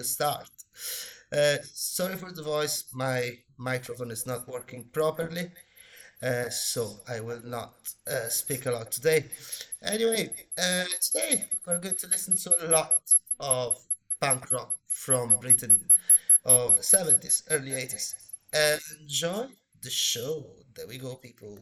Radio Start. Uh, sorry for the voice, my microphone is not working properly, uh, so I will not uh, speak a lot today. Anyway, uh, today we're going to listen to a lot of punk rock from Britain of the 70s, early 80s. enjoy the show. There we go, people.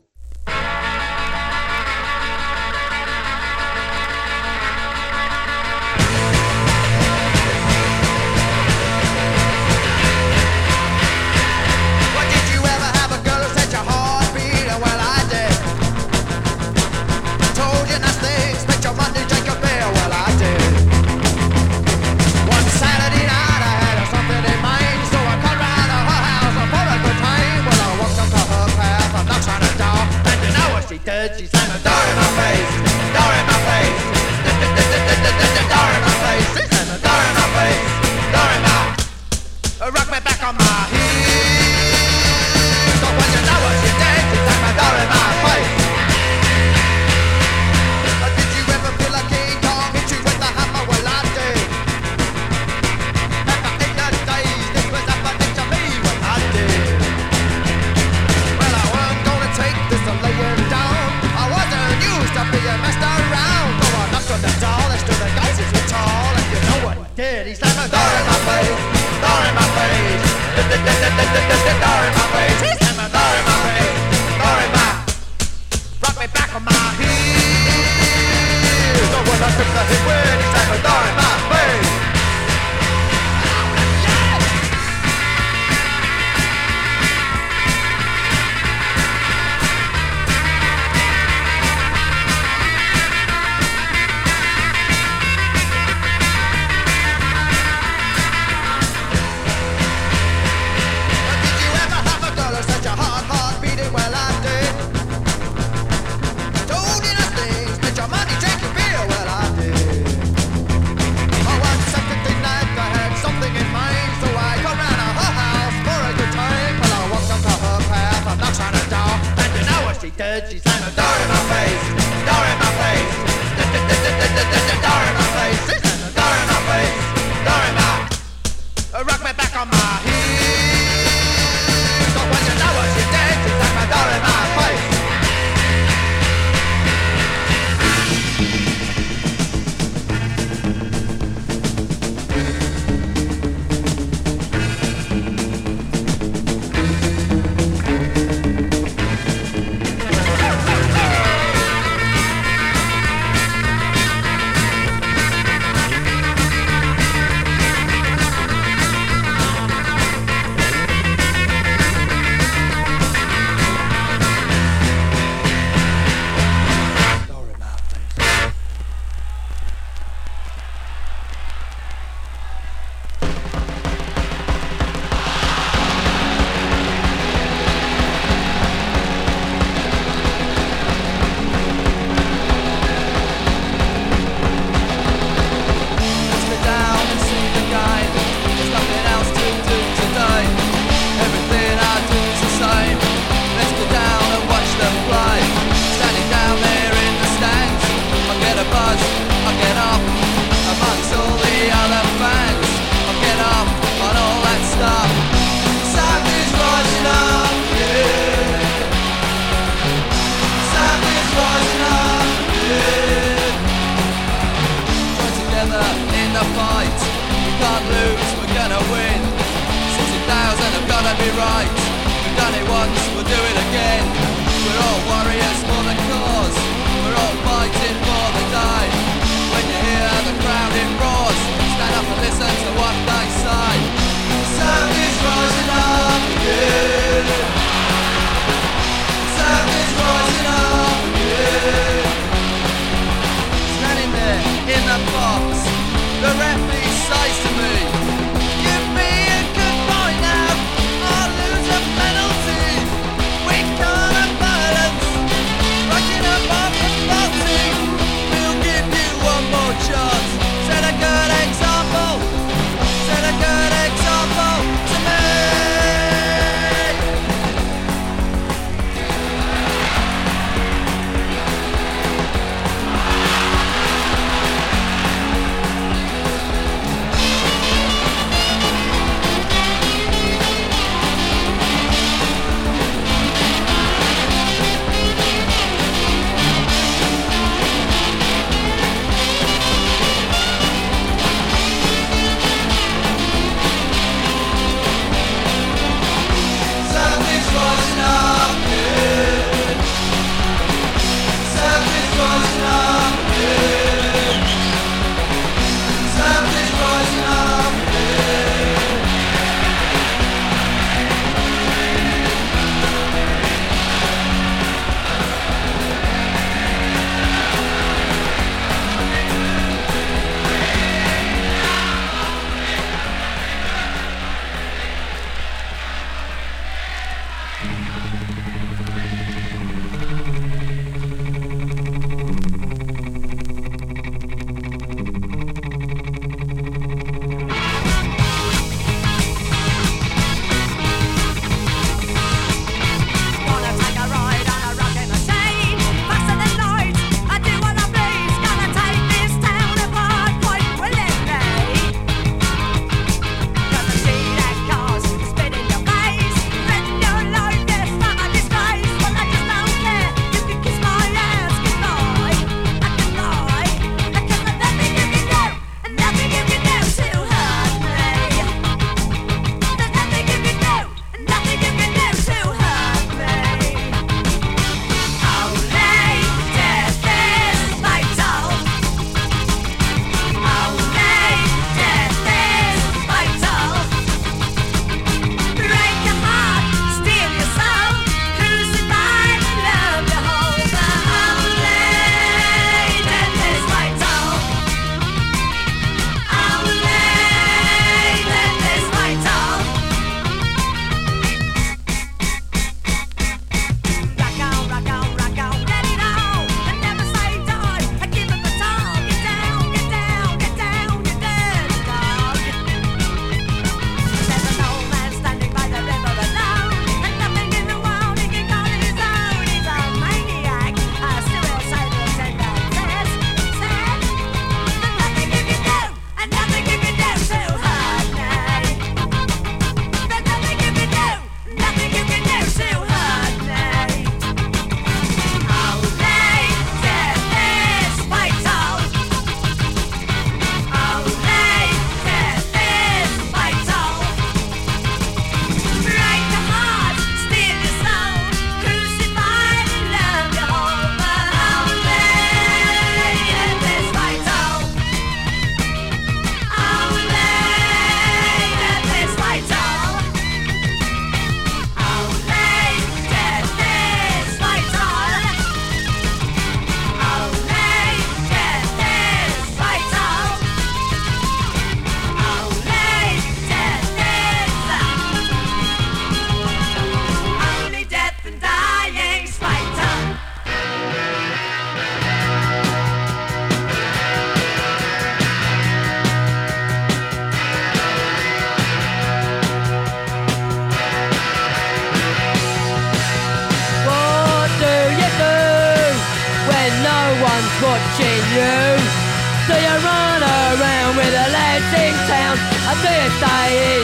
in.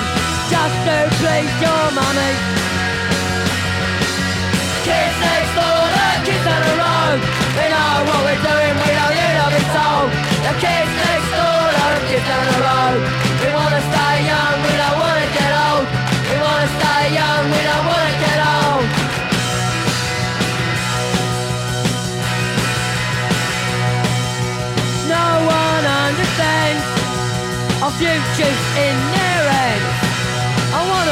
Just to please your mummy. Kids next door, the kids on the road. We know what we're doing, we know you know it's old. The kids next door, the kids on the road. We wanna stay young, we don't wanna get old. We wanna stay young, we don't wanna get old. No one understands our futures in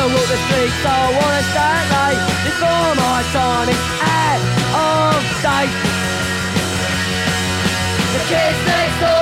to walk the streets, so I wanna stay late before my time is out of date. The kids next door.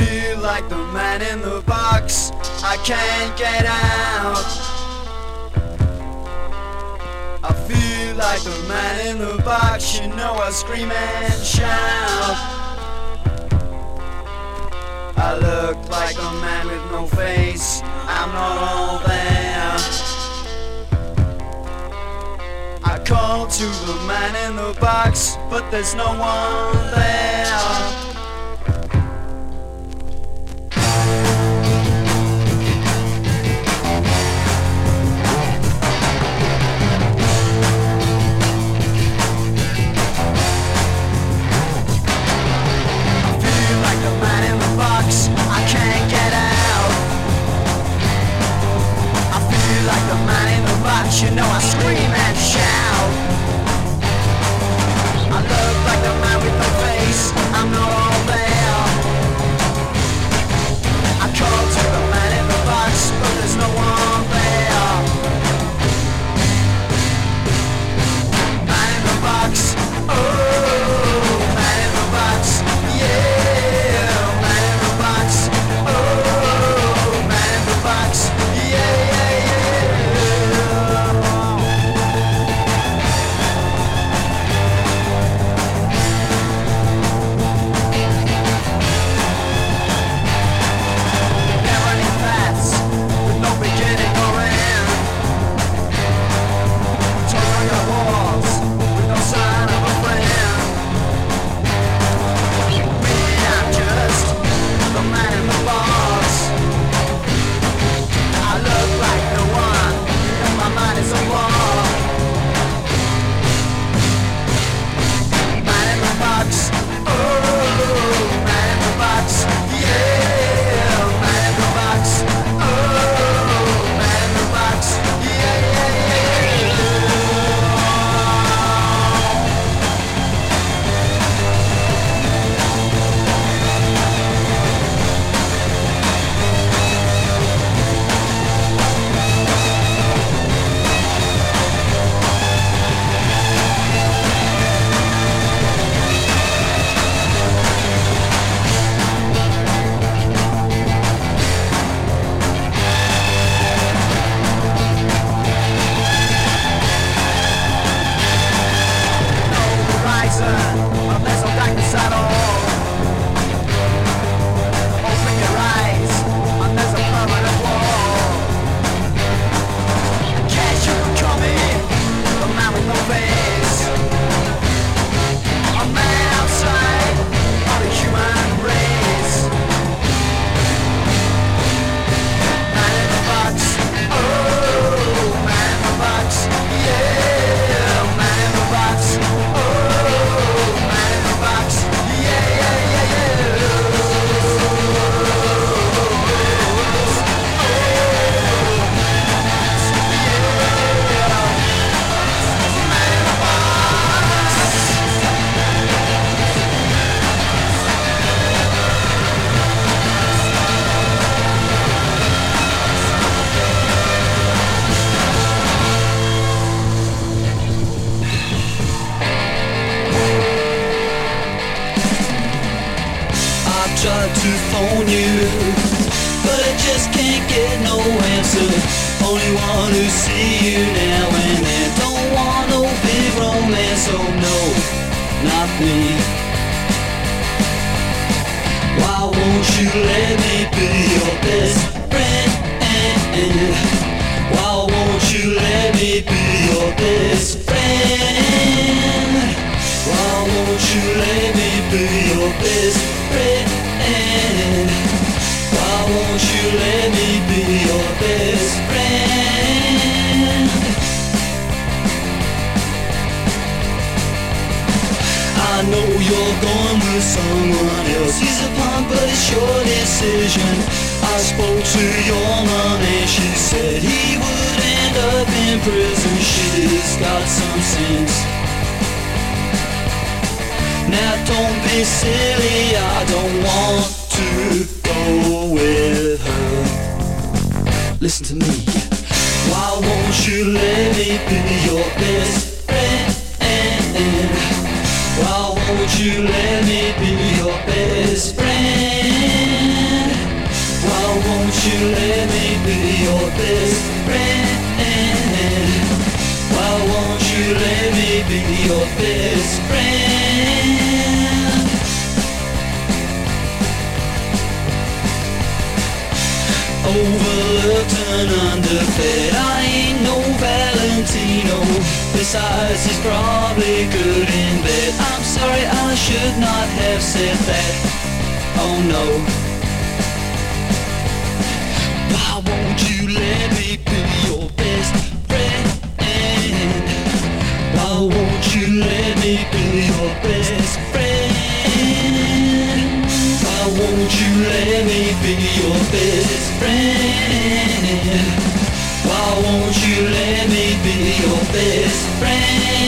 feel like the man in the box. I can't get out. I feel like the man in the box. You know I scream and shout. I look like a man with no face. I'm not all there. I call to the man in the box, but there's no one there. you know I scream. your best friend? Why won't you let me be your best friend?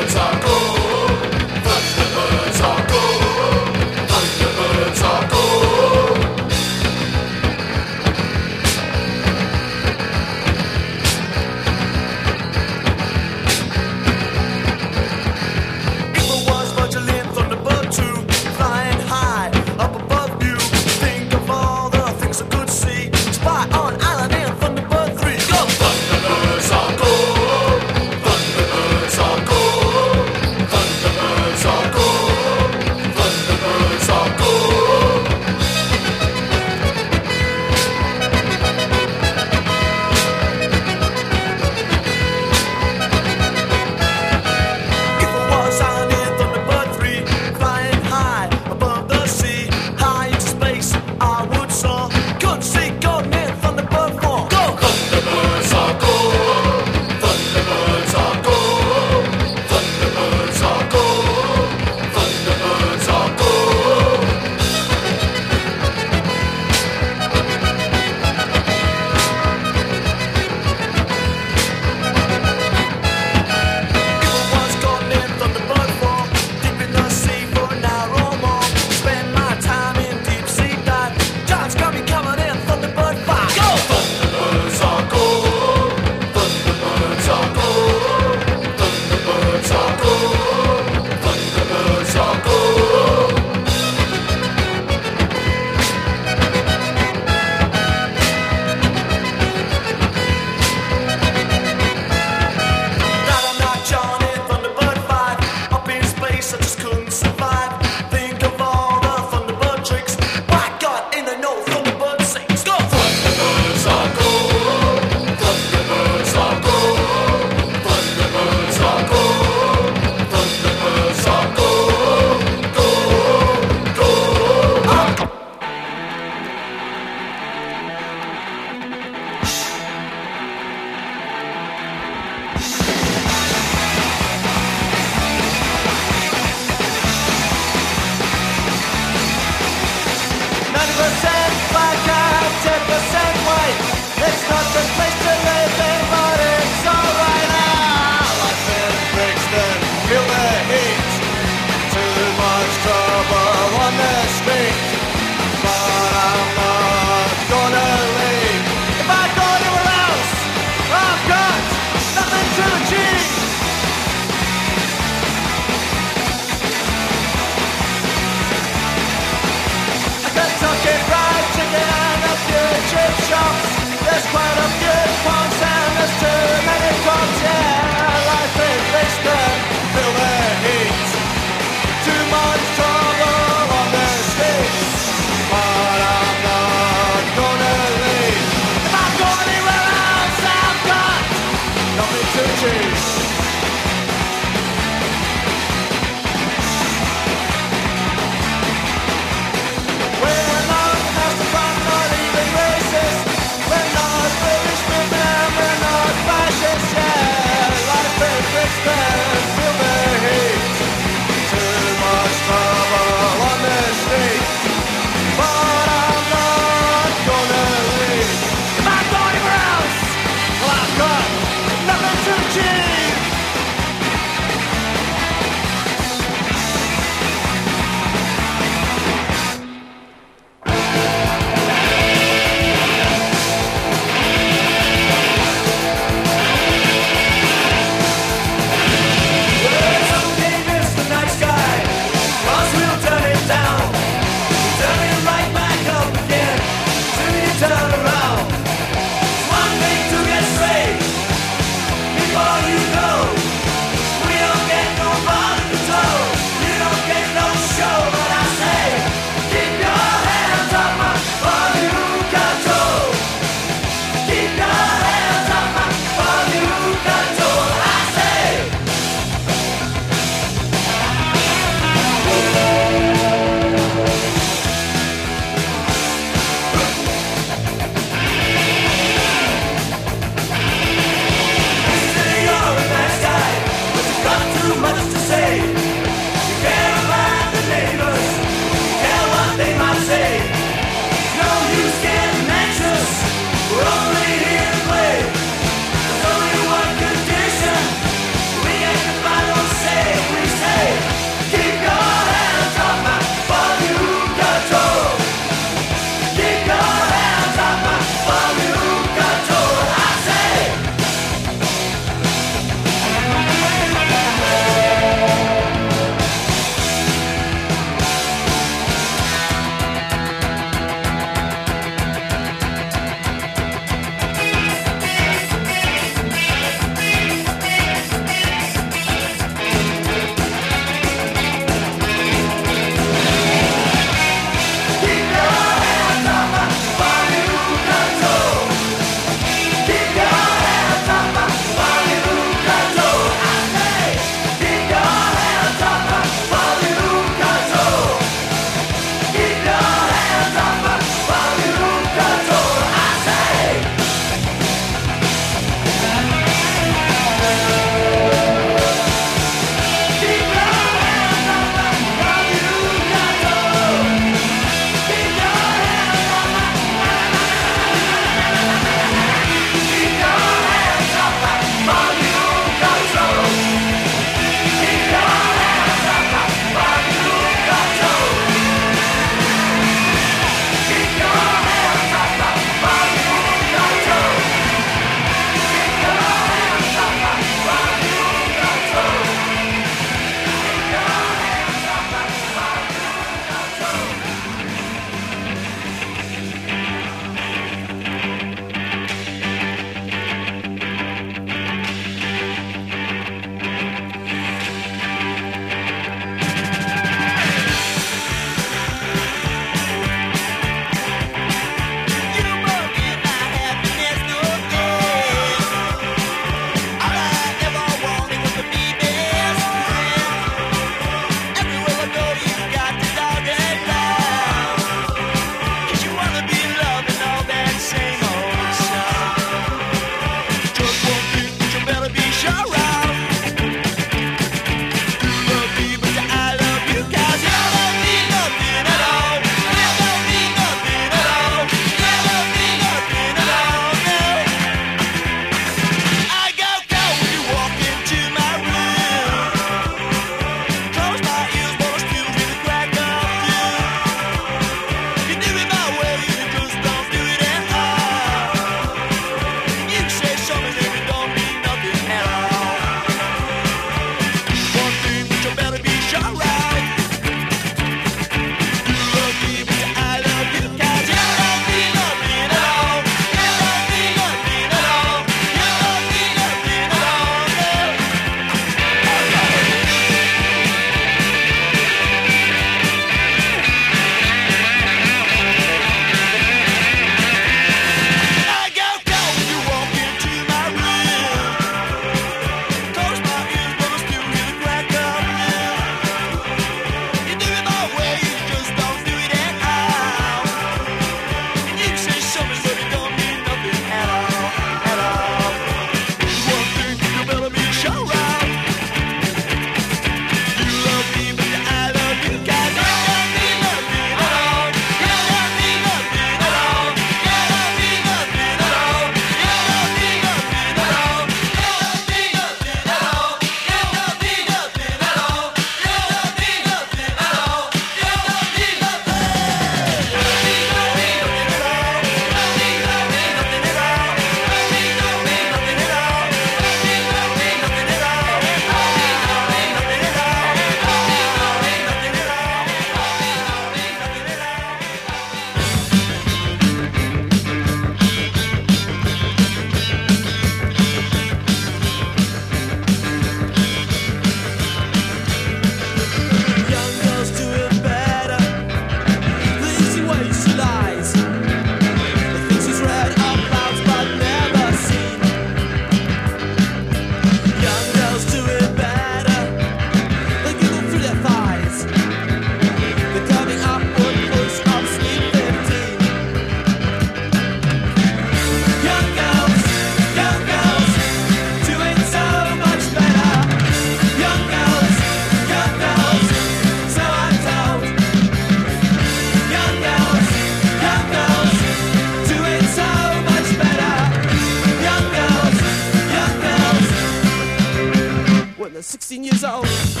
16 years old.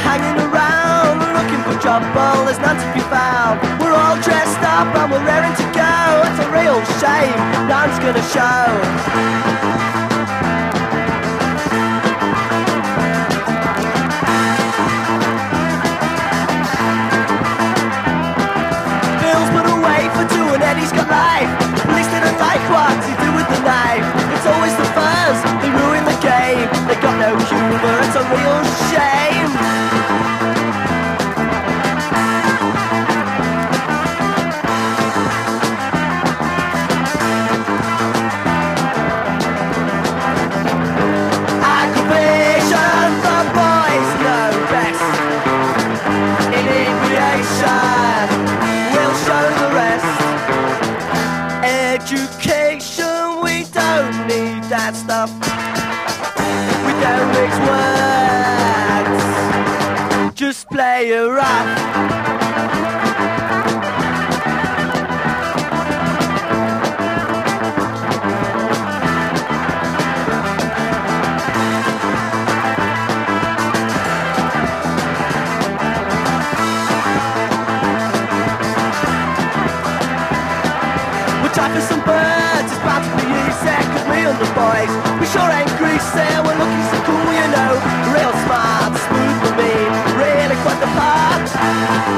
Hanging around, looking for trouble, there's none to be found. We're all dressed up and we're raring to go. It's a real shame, none's gonna show. Bill's put away for and Eddie's got life. Police didn't like what he do with the knife. They got no humor, it's a real shame. Cause me and the boys, we sure ain't greasy. We're looking so cool, you know Real part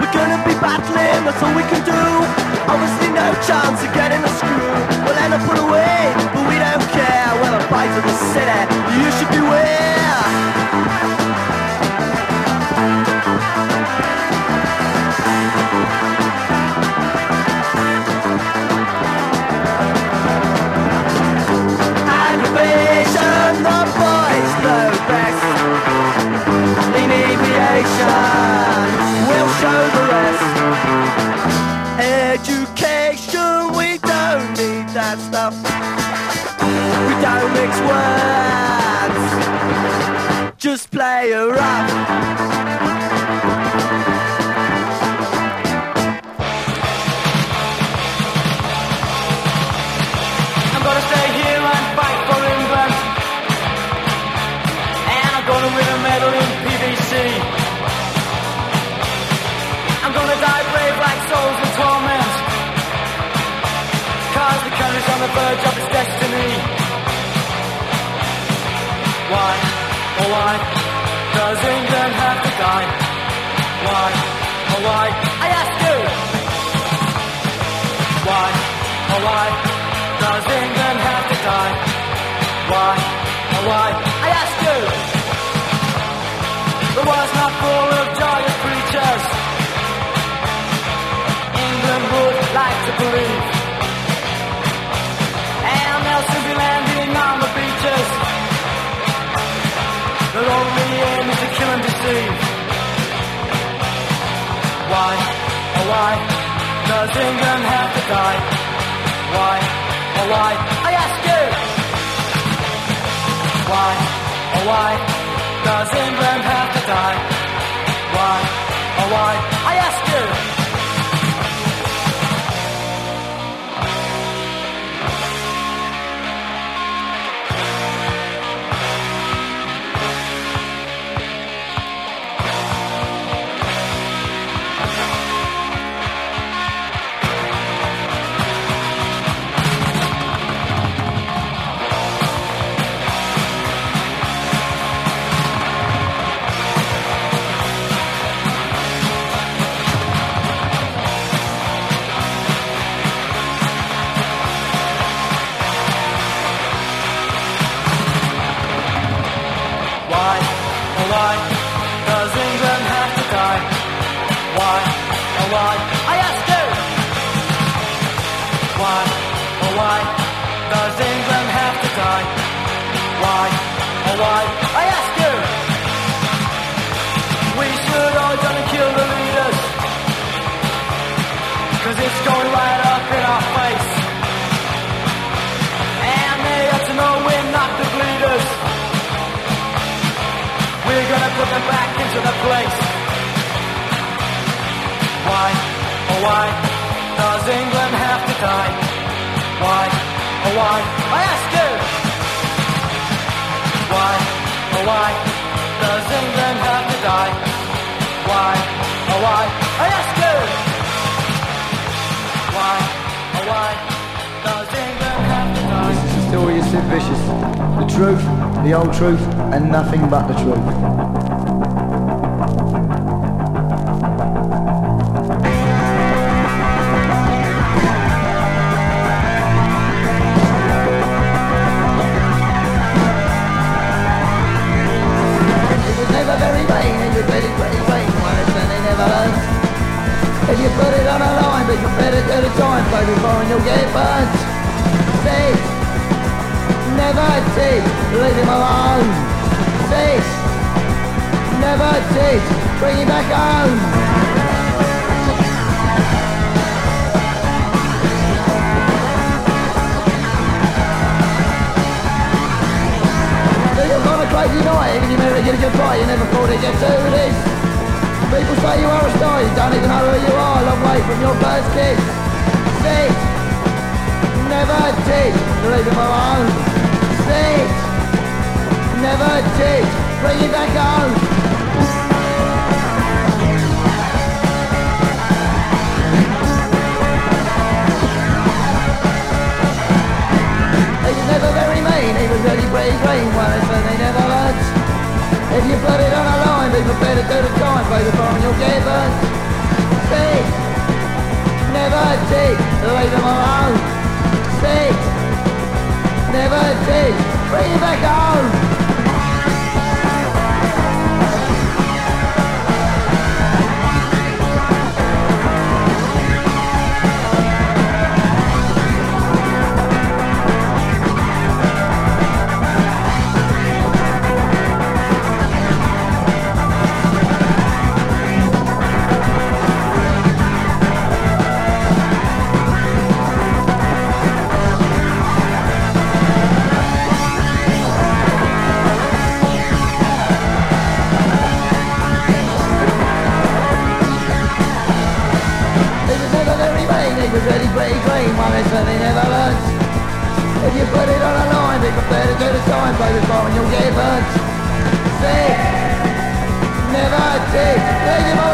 We're gonna be battling, that's all we can do Inebriation will show the rest. Education, we don't need that stuff. We don't mix words. Just play a verge of its destiny. Why, oh why, does England have to die? Why, oh why, I ask you. Why, oh why, does England have to die? Why, oh why, I ask you. The world's not full of joyous creatures. England would like to believe. Be landing on the beaches. Their only aim is to kill and deceive. Why, oh why, does England have to die? Why, oh why, I ask you. Why, oh why, does England have to die? Why, oh why, I ask you. Why, does England have to die? Why, oh why, I ask you? Why, oh why, does England have to die? Why, oh why, I ask you? Why, oh why, does England have to die? This is the story of Sid Vicious. The truth, the whole truth, and nothing but the truth. You'll get burnt. See, never teach, leave him alone. See, never teach, bring him back home. Crazy night, even you marry get a good fight, you never thought it'd get to this. People say you are a star, you don't even know who you are, long way from your first kiss. See, never teach, leave him alone. See, never teach, bring him back was never very mean, was really pretty green, well it's when they never learnt. If you put it on a line, be prepared to do the time, play the phone, you'll get burnt. See, never teach, leave them alone. See, never bring it back was really pretty clean, one lesson he never learnt. If you put it on a line, be prepared to do the time, play the and you'll get burnt. See, never teach, leave him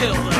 kill them,